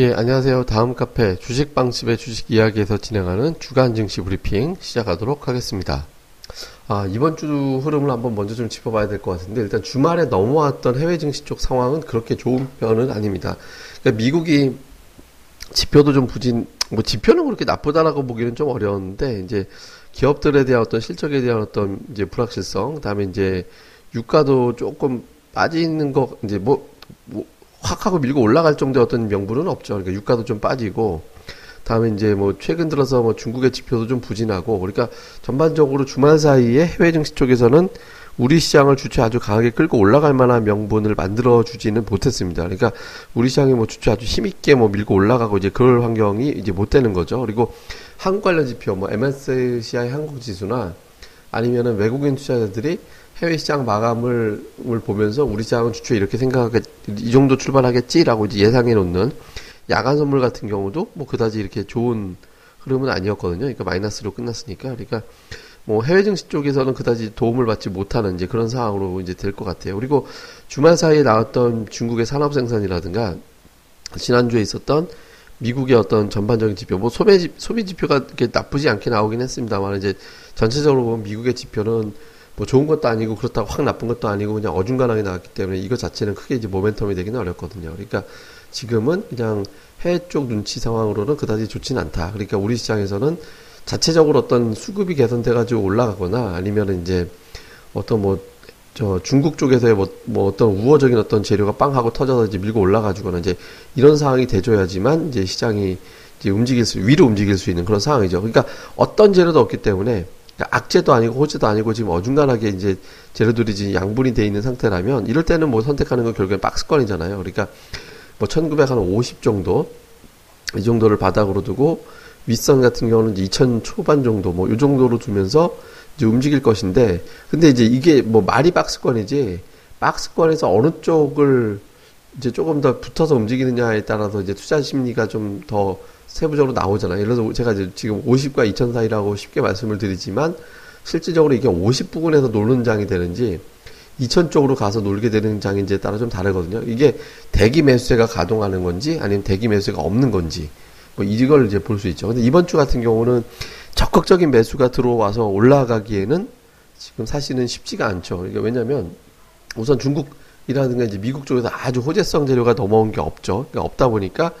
예, 안녕하세요. 다음 카페 주식방집의 주식 이야기에서 진행하는 주간 증시 브리핑 시작하도록 하겠습니다. 아, 이번 주 흐름을 한번 먼저 좀 짚어봐야 될 것 같은데, 일단 주말에 넘어왔던 해외 증시 쪽 상황은 그렇게 좋은 편은 아닙니다. 그러니까 미국이 지표도 좀 부진, 뭐 지표는 그렇게 나쁘다라고 보기는 좀 어려운데, 이제 기업들에 대한 어떤 실적에 대한 어떤 이제 불확실성, 다음에 이제 유가도 조금 빠지는 거, 이제 뭐, 뭐, 확 하고 밀고 올라갈 정도의 어떤 명분은 없죠. 그러니까 유가도 좀 빠지고, 다음에 이제 뭐 최근 들어서 뭐 중국의 지표도 좀 부진하고, 그러니까 전반적으로 주말 사이에 해외 증시 쪽에서는 우리 시장을 주체 아주 강하게 끌고 올라갈 만한 명분을 만들어 주지는 못했습니다. 그러니까 우리 시장이 뭐 주체 아주 힘 있게 뭐 밀고 올라가고 이제 그럴 환경이 이제 못 되는 거죠. 그리고 한국 관련 지표, 뭐 MSCI 한국 지수나 아니면은 외국인 투자자들이 해외 시장 마감을 보면서 우리 시장은 주초에 이렇게 생각하겠, 이 정도 출발하겠지라고 이제 예상해 놓는 야간 선물 같은 경우도 뭐 그다지 이렇게 좋은 흐름은 아니었거든요. 그러니까 마이너스로 끝났으니까. 그러니까 뭐 해외 증시 쪽에서는 그다지 도움을 받지 못하는 이제 그런 상황으로 이제 될 것 같아요. 그리고 주말 사이에 나왔던 중국의 산업 생산이라든가 지난주에 있었던 미국의 어떤 전반적인 지표, 뭐 소비 소비 지표가 이렇게 나쁘지 않게 나오긴 했습니다만 이제 전체적으로 보면 미국의 지표는 뭐 좋은 것도 아니고 그렇다고 확 나쁜 것도 아니고 그냥 어중간하게 나왔기 때문에 이거 자체는 크게 이제 모멘텀이 되기는 어렵거든요. 그러니까 지금은 그냥 해외 쪽 눈치 상황으로는 그다지 좋지는 않다. 그러니까 우리 시장에서는 자체적으로 어떤 수급이 개선돼가지고 올라가거나 아니면 이제 어떤 뭐 저 중국 쪽에서의 뭐, 뭐 어떤 우호적인 어떤 재료가 빵 하고 터져서 이제 밀고 올라가지고는 이제 이런 상황이 돼줘야지만 이제 시장이 이제 움직일 수 위로 움직일 수 있는 그런 상황이죠. 그러니까 어떤 재료도 없기 때문에 그러니까 악재도 아니고 호재도 아니고 지금 어중간하게 이제 재료들이 지금 양분이 돼 있는 상태라면 이럴 때는 뭐 선택하는 건 결국엔 박스권이잖아요. 그러니까 뭐 1950 정도 이 정도를 바닥으로 두고 윗선 같은 경우는 이제 2000 초반 정도 뭐 이 정도로 두면서 이제 움직일 것인데 근데 이제 이게 뭐 말이 박스권이지 박스권에서 어느 쪽을 이제 조금 더 붙어서 움직이느냐에 따라서 이제 투자 심리가 좀 더 세부적으로 나오잖아요. 예를 들어서 제가 지금 50과 2000 사이라고 쉽게 말씀을 드리지만 실질적으로 이게 50 부근에서 노는 장이 되는지 2000 쪽으로 가서 놀게 되는 장인지에 따라 좀 다르거든요. 이게 대기 매수세가 가동하는 건지 아니면 대기 매수세가 없는 건지 뭐 이걸 이제 볼 수 있죠. 근데 이번 주 같은 경우는 적극적인 매수가 들어와서 올라가기에는 지금 사실은 쉽지가 않죠. 그러니까 왜냐하면 우선 중국이라든가 이제 미국 쪽에서 아주 호재성 재료가 넘어온 게 없죠. 그러니까 없다 보니까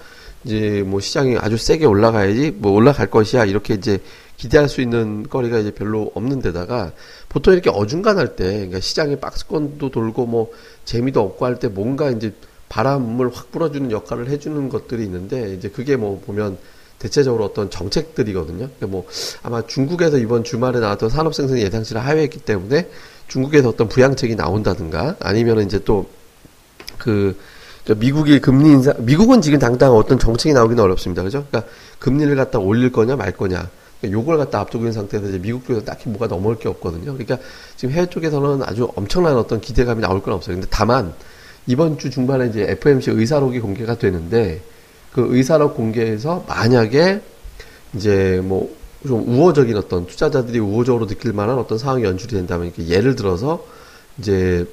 이제 뭐 시장이 아주 세게 올라가야지 뭐 올라갈 것이야 이렇게 이제 기대할 수 있는 거리가 이제 별로 없는 데다가 보통 이렇게 어중간할 때 그러니까 시장에 박스권도 돌고 뭐 재미도 없고 할 때 뭔가 이제 바람을 확 불어주는 역할을 해주는 것들이 있는데 이제 그게 뭐 보면 대체적으로 어떤 정책들이거든요. 그러니까 뭐 아마 중국에서 이번 주말에 나왔던 산업 생산이 예상치를 하회했기 때문에 중국에서 어떤 부양책이 나온다든가 아니면 이제 또그 미국이 금리 인상, 미국은 지금 당장 어떤 정책이 나오기는 어렵습니다. 그죠? 그러니까 금리를 갖다 올릴 거냐 말 거냐. 그러니까 요걸 갖다 앞두고 있는 상태에서 이제 미국 쪽에서 딱히 뭐가 넘어올 게 없거든요. 그러니까 지금 해외 쪽에서는 아주 엄청난 어떤 기대감이 나올 건 없어요. 근데 다만 이번 주 중반에 이제 FMC 의사록이 공개가 되는데 그 의사록 공개에서 만약에 이제 뭐 좀 우호적인 어떤 투자자들이 우호적으로 느낄 만한 어떤 상황이 연출이 된다면 예를 들어서 이제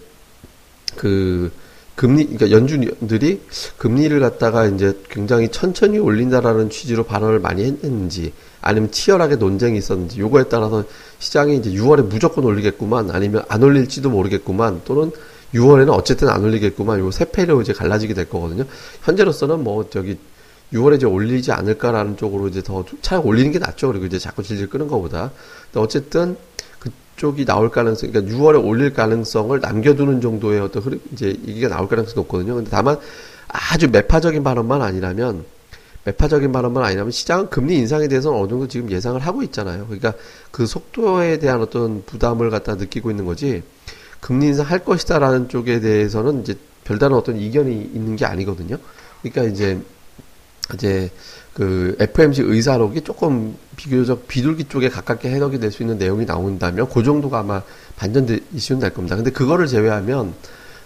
그 금리, 그러니까 연준들이 금리를 갖다가 이제 굉장히 천천히 올린다라는 취지로 발언을 많이 했는지, 아니면 치열하게 논쟁이 있었는지, 요거에 따라서 시장이 이제 6월에 무조건 올리겠구만, 아니면 안 올릴지도 모르겠구만, 또는 6월에는 어쨌든 안 올리겠구만, 요세 패로 이제 갈라지게 될 거거든요. 현재로서는 뭐, 저기, 6월에 이제 올리지 않을까라는 쪽으로 이제 더 차라리 올리는 게 낫죠. 그리고 이제 자꾸 질질 끄는 것보다. 근데 어쨌든 쪽이 나올 가능성, 그러니까 6월에 올릴 가능성을 남겨두는 정도의 어떤 흐름, 이제 얘기가 나올 가능성이 높거든요. 근데 다만 아주 매파적인 발언만 아니라면, 매파적인 발언만 아니라면 시장은 금리 인상에 대해서는 어느 정도 지금 예상을 하고 있잖아요. 그러니까 그 속도에 대한 어떤 부담을 갖다 느끼고 있는 거지, 금리 인상 할 것이다라는 쪽에 대해서는 이제 별다른 어떤 이견이 있는 게 아니거든요. 그러니까 이제, 이제 그 FMC 의사록이 조금 비교적 비둘기 쪽에 가깝게 해석이 될 수 있는 내용이 나온다면 그 정도가 아마 반전 이슈는 될 겁니다. 근데 그거를 제외하면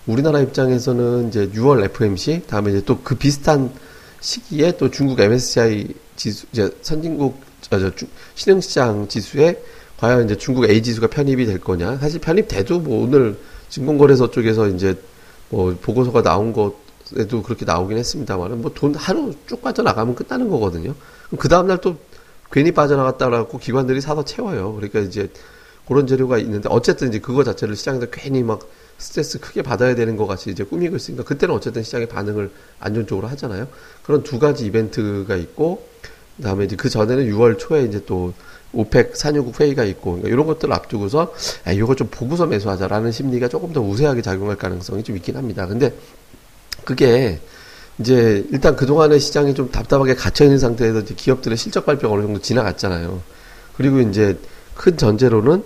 우리나라 입장에서는 이제 6월 FMC 다음에 이제 또 그 비슷한 시기에 또 중국 MSCI 지수 이제 선진국 저, 저 신흥시장 지수에 과연 이제 중국 A 지수가 편입이 될 거냐? 사실 편입돼도 뭐 오늘 증권거래소 쪽에서 이제 뭐 보고서가 나온 것 에도 그렇게 나오긴 했습니다만은 뭐 돈 하루 쭉 빠져나가면 끝나는 거거든요. 그 다음날 또 괜히 빠져나갔다라고 기관들이 사서 채워요. 그러니까 이제 그런 재료가 있는데 어쨌든 이제 그거 자체를 시장에서 괜히 막 스트레스 크게 받아야 되는 것 같이 이제 꾸미고 있으니까 그때는 어쨌든 시장의 반응을 안 좋은 쪽으로 하잖아요. 그런 두 가지 이벤트가 있고 그다음에 이제 그 전에는 6월 초에 이제 또 오펙 산유국 회의가 있고 그러니까 이런 것들을 앞두고서 아, 이거 좀 보고서 매수하자라는 심리가 조금 더 우세하게 작용할 가능성이 좀 있긴 합니다. 근데 그게 이제 일단 그동안의 시장이 좀 답답하게 갇혀 있는 상태에서 이제 기업들의 실적 발표가 어느 정도 지나갔잖아요. 그리고 이제 큰 전제로는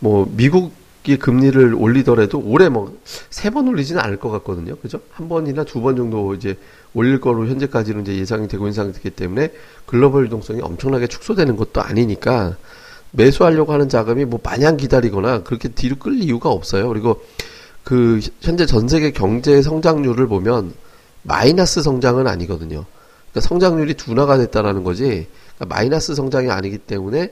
뭐 미국이 금리를 올리더라도 올해 뭐 세 번 올리지는 않을 것 같거든요. 그죠? 한 번이나 두 번 정도 이제 올릴 거로 현재까지는 이제 예상이 되고 있는 상태이기 때문에 글로벌 유동성이 엄청나게 축소되는 것도 아니니까 매수하려고 하는 자금이 뭐 마냥 기다리거나 그렇게 뒤로 끌 이유가 없어요. 그리고 그 현재 전 세계 경제 성장률을 보면 마이너스 성장은 아니거든요. 그러니까 성장률이 둔화가 됐다라는 거지 그러니까 마이너스 성장이 아니기 때문에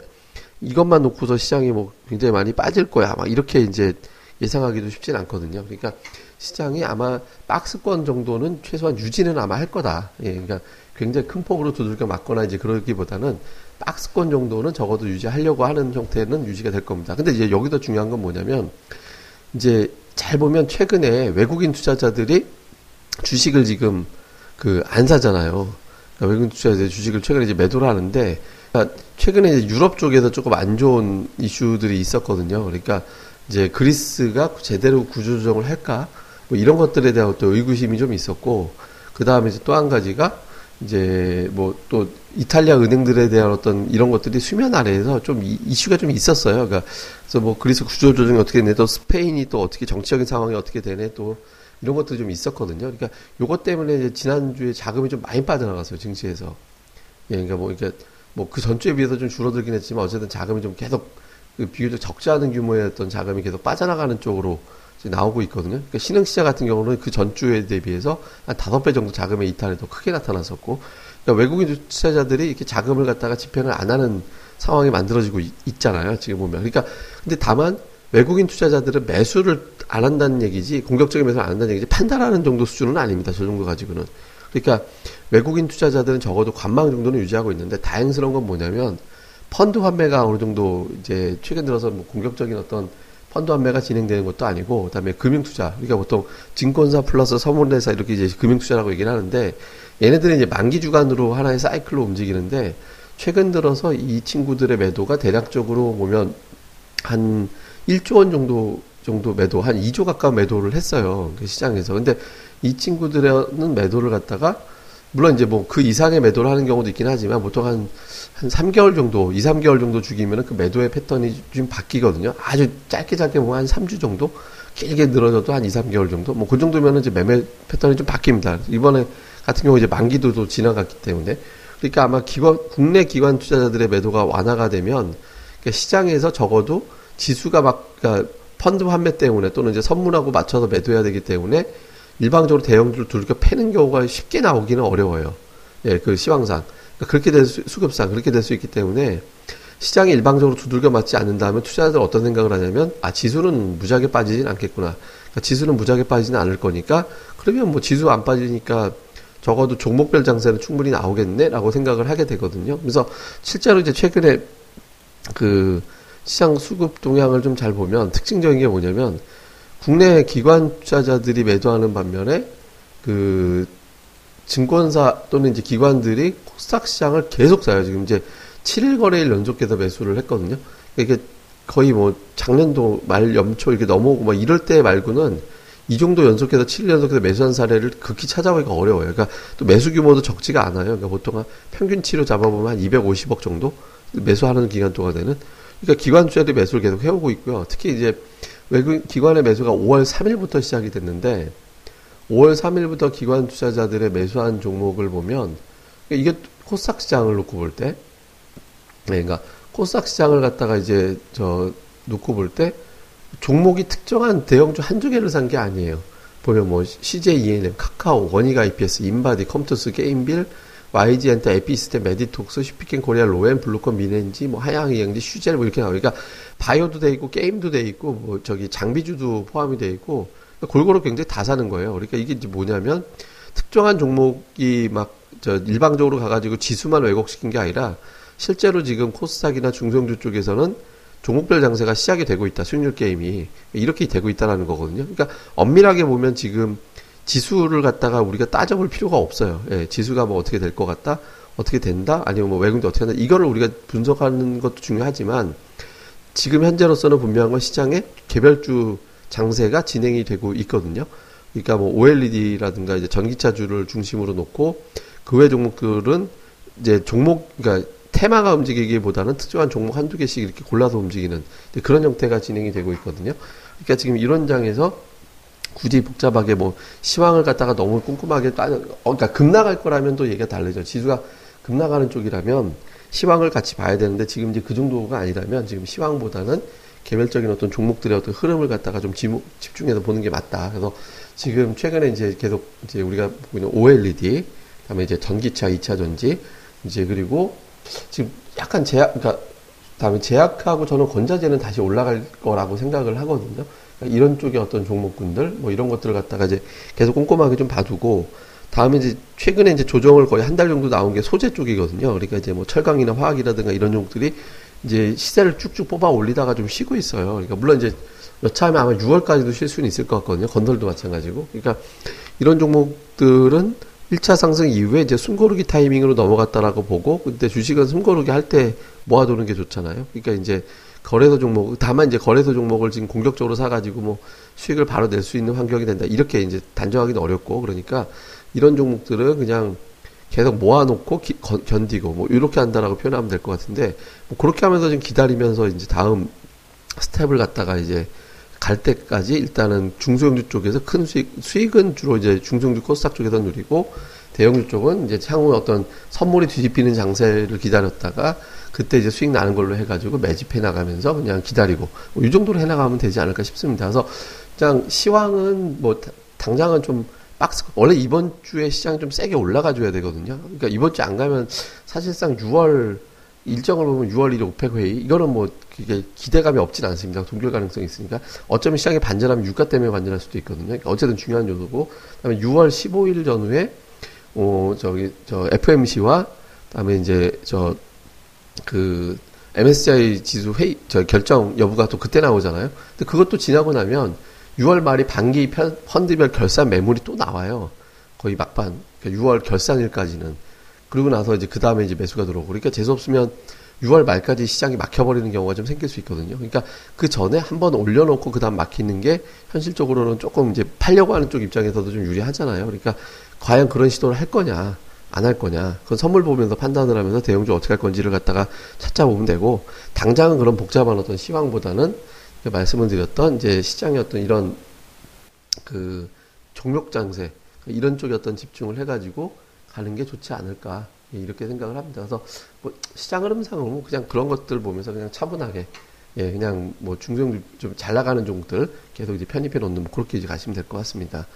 이것만 놓고서 시장이 뭐 굉장히 많이 빠질 거야. 막 이렇게 이제 예상하기도 쉽진 않거든요. 그러니까 시장이 아마 박스권 정도는 최소한 유지는 아마 할 거다. 예, 그러니까 굉장히 큰 폭으로 두들겨 맞거나 이제 그러기보다는 박스권 정도는 적어도 유지하려고 하는 형태는 유지가 될 겁니다. 근데 이제 여기서 중요한 건 뭐냐면 이제 잘 보면 최근에 외국인 투자자들이 주식을 지금 그 안 사잖아요. 그러니까 외국인 투자자들 주식을 최근에 이제 매도를 하는데 그러니까 최근에 이제 유럽 쪽에서 조금 안 좋은 이슈들이 있었거든요. 그러니까 이제 그리스가 제대로 구조조정을 할까? 뭐 이런 것들에 대한 또 의구심이 좀 있었고 그 다음에 이제 또 한 가지가 이제 뭐 또 이탈리아 은행들에 대한 어떤 이런 것들이 수면 아래에서 좀 이슈가 좀 있었어요. 그러니까 그래서 뭐 그리스 구조 조정이 어떻게 되네, 또 스페인이 또 어떻게 정치적인 상황이 어떻게 되네, 또 이런 것들이 좀 있었거든요. 그러니까 요것 때문에 이제 지난주에 자금이 좀 많이 빠져나갔어요, 증시에서. 예, 그러니까 뭐 이게 뭐 그 전주에 비해서 좀 줄어들긴 했지만 어쨌든 자금이 좀 계속 그 비교적 적지 않은 규모의 어떤 자금이 계속 빠져나가는 쪽으로 나오고 있거든요. 그러니까 신흥시장 같은 경우는 그 전주에 대비해서 한 다섯 배 정도 자금의 이탈이 더 크게 나타났었고, 그러니까 외국인 투자자들이 이렇게 자금을 갖다가 집행을 안 하는 상황이 만들어지고 있, 잖아요 지금 보면. 그러니까, 근데 다만 외국인 투자자들은 매수를 안 한다는 얘기지, 공격적인 매수를 안 한다는 얘기지, 판단하는 정도 수준은 아닙니다. 저 정도 가지고는. 그러니까 외국인 투자자들은 적어도 관망 정도는 유지하고 있는데 다행스러운 건 뭐냐면 펀드 환매가 어느 정도 이제 최근 들어서 뭐 공격적인 어떤 펀드 환매가 진행되는 것도 아니고 그다음에 금융 투자 그러니까 보통 증권사 플러스 선물회사 이렇게 이제 금융 투자라고 얘기를 하는데 얘네들은 이제 만기 주간으로 하나의 사이클로 움직이는데 최근 들어서 이 친구들의 매도가 대략적으로 보면 한 1조 원 정도 정도 매도 한 2조 가까운 매도를 했어요. 그 시장에서. 근데 이 친구들은 매도를 갖다가 물론 이제 뭐 그 이상의 매도를 하는 경우도 있긴 하지만 보통 한, 한 3개월 정도, 2, 3개월 정도 죽이면은 그 매도의 패턴이 좀 바뀌거든요. 아주 짧게 짧게 보면 한 3주 정도? 길게 늘어져도 한 2, 3개월 정도? 뭐 그 정도면은 이제 매매 패턴이 좀 바뀝니다. 이번에 같은 경우 이제 만기도 또 지나갔기 때문에. 그러니까 아마 기관, 국내 기관 투자자들의 매도가 완화가 되면 그러니까 시장에서 적어도 지수가 막, 그러니까 펀드 환매 때문에 또는 이제 선물하고 맞춰서 매도해야 되기 때문에 일방적으로 대형주를 두들겨 패는 경우가 쉽게 나오기는 어려워요. 예, 그 시황상. 그러니까 그렇게 될 수, 수급상 그렇게 될 수 있기 때문에 시장이 일방적으로 두들겨 맞지 않는다면 투자자들 어떤 생각을 하냐면 아 지수는 무지하게 빠지진 않겠구나. 그러니까 지수는 무지하게 빠지지는 않을 거니까 그러면 뭐 지수 안 빠지니까 적어도 종목별 장세는 충분히 나오겠네라고 생각을 하게 되거든요. 그래서 실제로 이제 최근에 그 시장 수급 동향을 좀 잘 보면 특징적인 게 뭐냐면 국내 기관 투자자들이 매도하는 반면에 그 증권사 또는 이제 기관들이 코스닥 시장을 계속 사요. 지금 이제 7일 거래일 연속해서 매수를 했거든요. 이게 거의 뭐 작년도 말 연초 이렇게 넘어오고 막 이럴 때 말고는 이 정도 연속해서 7일 연속해서 매수한 사례를 극히 찾아보기가 어려워요. 그러니까 또 매수 규모도 적지가 않아요. 그러니까 보통 한 평균치로 잡아보면 한 250억 정도 매수하는 기간 동안에는 그러니까 기관 투자들이 매수를 계속 해오고 있고요. 특히 이제 외국 기관의 매수가 5월 3일부터 시작이 됐는데 5월 3일부터 기관 투자자들의 매수한 종목을 보면 이게 코스닥 시장을 놓고 볼 때, 네, 그러니까 코스닥 시장을 갖다가 이제 저 놓고 볼 때 종목이 특정한 대형주 한두 개를 산 게 아니에요. 보면 뭐 CJ ENM, 카카오, 원익 IPS, 인바디, 컴투스, 게임빌, YG 엔터, 에피스템, 메디톡스, 슈피겐 코리아, 로엔, 블루콤, 민앤지, 뭐 한양이엔지, 휴젤 뭐 이렇게 나오니까 그러니까 바이오도 돼 있고 게임도 돼 있고 뭐 저기 장비주도 포함이 돼 있고 그러니까 골고루 굉장히 다 사는 거예요. 그러니까 이게 이제 뭐냐면 특정한 종목이 막 저 일방적으로 가가지고 지수만 왜곡시킨 게 아니라 실제로 지금 코스닥이나 중소형주 쪽에서는 종목별 장세가 시작이 되고 있다. 수익률 게임이 이렇게 되고 있다라는 거거든요. 그러니까 엄밀하게 보면 지금 지수를 갖다가 우리가 따져볼 필요가 없어요. 예, 지수가 뭐 어떻게 될 것 같다, 어떻게 된다, 아니면 뭐 외국인도 어떻게 한다. 이거를 우리가 분석하는 것도 중요하지만 지금 현재로서는 분명한 건 시장에 개별주 장세가 진행이 되고 있거든요. 그러니까 뭐 OLED라든가 이제 전기차주를 중심으로 놓고 그 외 종목들은 이제 종목, 그러니까 테마가 움직이기보다는 특정한 종목 한두 개씩 이렇게 골라서 움직이는 그런 형태가 진행이 되고 있거든요. 그러니까 지금 이런 장에서 굳이 복잡하게 뭐 시황을 갖다가 너무 꼼꼼하게 따져, 어, 그러니까 급나갈 거라면 또 얘기가 달라져. 지수가 급나가는 쪽이라면 시황을 같이 봐야 되는데 지금 이제 그 정도가 아니라면 지금 시황보다는 개별적인 어떤 종목들의 어떤 흐름을 갖다가 좀 집중해서 보는 게 맞다. 그래서 지금 최근에 이제 계속 이제 우리가 보고 있는 OLED, 그다음에 이제 전기차, 2차 전지, 이제 그리고 지금 약간 제약, 그러니까 다음에 제약하고 저는 건자재는 다시 올라갈 거라고 생각을 하거든요. 이런 쪽의 어떤 종목군들, 뭐 이런 것들을 갖다가 이제 계속 꼼꼼하게 좀 봐두고, 다음에 이제 최근에 이제 조정을 거의 한 달 정도 나온 게 소재 쪽이거든요. 그러니까 이제 뭐 철강이나 화학이라든가 이런 종목들이 이제 시세를 쭉쭉 뽑아 올리다가 좀 쉬고 있어요. 그러니까 물론 이제 여차하면 아마 6월까지도 쉴 수는 있을 것 같거든요. 건설도 마찬가지고. 그러니까 이런 종목들은 1차 상승 이후에 이제 숨고르기 타이밍으로 넘어갔다라고 보고, 근데 주식은 숨고르기 할 때 모아두는 게 좋잖아요. 그러니까 이제 거래소 종목, 다만 이제 거래소 종목을 지금 공격적으로 사가지고 뭐 수익을 바로 낼 수 있는 환경이 된다. 이렇게 이제 단정하기는 어렵고, 그러니까 이런 종목들은 그냥 계속 모아놓고 기, 건, 견디고 뭐 이렇게 한다라고 표현하면 될 것 같은데 뭐 그렇게 하면서 좀 기다리면서 이제 다음 스텝을 갖다가 이제 갈 때까지 일단은 중소형주 쪽에서 큰 수익 수익은 주로 이제 중소형주 코스닥 쪽에서 누리고 대형주 쪽은 이제 향후 어떤 선물이 뒤집히는 장세를 기다렸다가 그때 이제 수익 나는 걸로 해가지고 매집해 나가면서 그냥 기다리고 뭐 이 정도로 해 나가면 되지 않을까 싶습니다. 그래서 그냥 시황은 뭐 당장은 좀 박스 원래 이번 주에 시장이 좀 세게 올라가 줘야 되거든요. 그러니까 이번 주 안 가면 사실상 6월 일정을 보면 6월 1일 오펙 회의 이거는 뭐 그게 기대감이 없진 않습니다. 동결 가능성이 있으니까 어쩌면 시장이 반전하면 유가 때문에 반전할 수도 있거든요. 그러니까 어쨌든 중요한 요소고 그다음에 6월 15일 전후에 어 저기 저 FMC와 그다음에 이제 저 그 MSCI 지수 회의 저 결정 여부가 또 그때 나오잖아요. 근데 그것도 지나고 나면 6월 말이 반기 펀드별 결산 매물이 또 나와요. 거의 막반. 그러니까 6월 결산일까지는. 그리고 나서 이제 그 다음에 이제 매수가 들어오고. 그러니까 재수 없으면 6월 말까지 시장이 막혀버리는 경우가 좀 생길 수 있거든요. 그러니까 그 전에 한번 올려놓고 그 다음 막히는 게 현실적으로는 조금 이제 팔려고 하는 쪽 입장에서도 좀 유리하잖아요. 그러니까 과연 그런 시도를 할 거냐, 안 할 거냐. 그건 선물 보면서 판단을 하면서 대형주 어떻게 할 건지를 갖다가 찾아보면 되고, 당장은 그런 복잡한 어떤 시황보다는 말씀을 드렸던 이제 시장의 어떤 이런 그 종목 장세 이런 쪽에 어떤 집중을 해가지고 가는 게 좋지 않을까 예, 이렇게 생각을 합니다. 그래서 뭐 시장 흐름상으로 뭐 그냥 그런 것들 보면서 그냥 차분하게 예 그냥 뭐 중성 좀잘 나가는 종들 계속 이제 편입해 놓는 뭐 그렇게 이제 가시면 될 것 같습니다.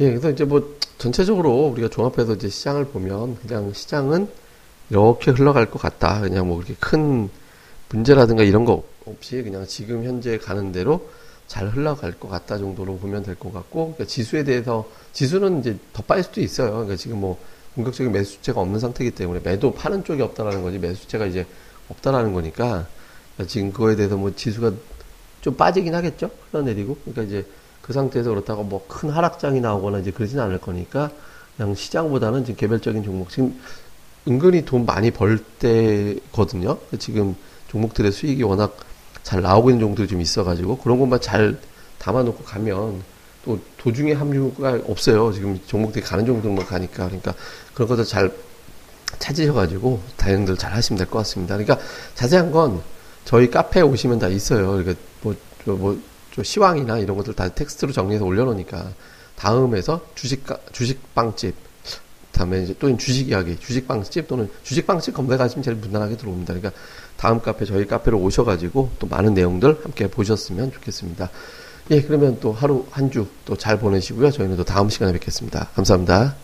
예 그래서 이제 뭐 전체적으로 우리가 종합해서 이제 시장을 보면 그냥 시장은 이렇게 흘러갈 것 같다. 그냥 뭐 그렇게 큰 문제라든가 이런 거 없이 그냥 지금 현재 가는 대로 잘 흘러갈 것 같다 정도로 보면 될 것 같고 그러니까 지수에 대해서 지수는 이제 더 빠질 수도 있어요. 그러니까 지금 뭐 공격적인 매수체가 없는 상태이기 때문에 매도 파는 쪽이 없다라는 거지 매수체가 이제 없다라는 거니까 그러니까 지금 그거에 대해서 뭐 지수가 좀 빠지긴 하겠죠. 흘러내리고 그러니까 이제 그 상태에서 그렇다고 뭐 큰 하락장이 나오거나 이제 그러진 않을 거니까 그냥 시장보다는 지금 개별적인 종목 지금 은근히 돈 많이 벌 때거든요. 지금 종목들의 수익이 워낙 잘 나오고 있는 종목들이 좀 있어가지고 그런 것만 잘 담아놓고 가면 또 도중에 합류가 없어요. 지금 종목들이 가는 종목들만 가니까 그러니까 그런 것들 잘 찾으셔가지고 다행들 잘 하시면 될 것 같습니다. 그러니까 자세한 건 저희 카페에 오시면 다 있어요. 그러니까 뭐, 뭐, 시황이나 이런 것들 다 텍스트로 정리해서 올려놓으니까 다음에서 주식, 주식 빵집, 다음에 이제 또 주식 이야기, 주식 빵집 또는 주식 빵집 검색하시면 제일 무난하게 들어옵니다. 그러니까 다음 카페 저희 카페로 오셔가지고 또 많은 내용들 함께 보셨으면 좋겠습니다. 예, 그러면 또 하루 한 주 또 잘 보내시고요. 저희는 또 다음 시간에 뵙겠습니다. 감사합니다.